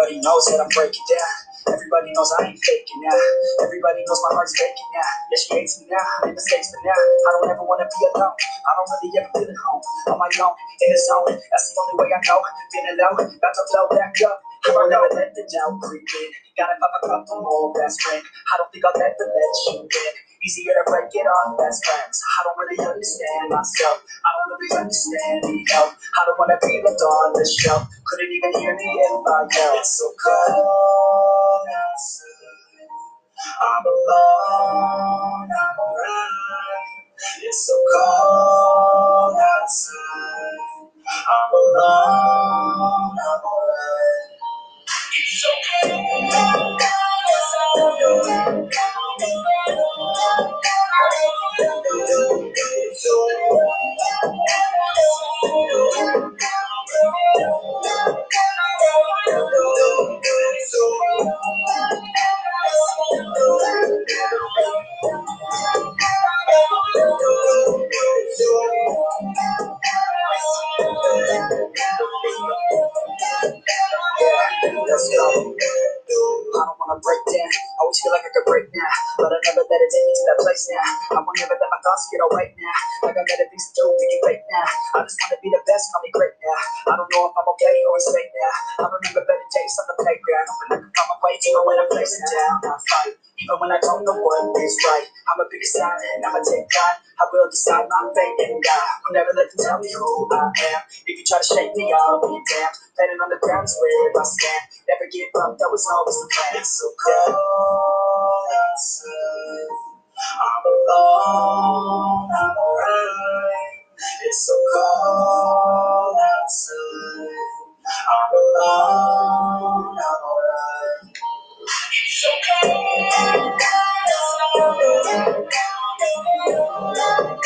Everybody knows that I'm breaking down. Everybody knows I ain't faking now. Everybody knows my heart's faking now. Yeah, she hates me now. I made mistakes, but now I don't ever wanna be alone. I don't really ever feel at home. On my own, in the zone. That's the only way I know. Feeling low, about to blow back up. I won't never let the doubt creep in. Gotta pop a couple more best friend. I don't think I'll ever let you in. Easier to break it off best friends. I don't really understand myself. I don't really understand the help. I don't wanna be left on the shelf. Couldn't even hear me if I yelled. It's so cold. I'm alone. Let's go. I don't wanna break down. I always feel like I could break now. But I never let it take me to that place now. I won't never let my thoughts get away now. Like I got things to do, we can wait now. I just wanna be the best, call me great now. I don't know if I'm okay or it's fake now. I remember better days on the playground. Way, even when I'm facing down. I fight, even when I don't know what is right. I'm a big sign and I'ma take God. I will decide my fate and die. Will never let them tell me who I am. If you try to shake me, I'll be damned. Planning on the ground is where I stand. Never give up, that was always the plan. It's so cold outside. I'm alone, I'm alright. Yeah.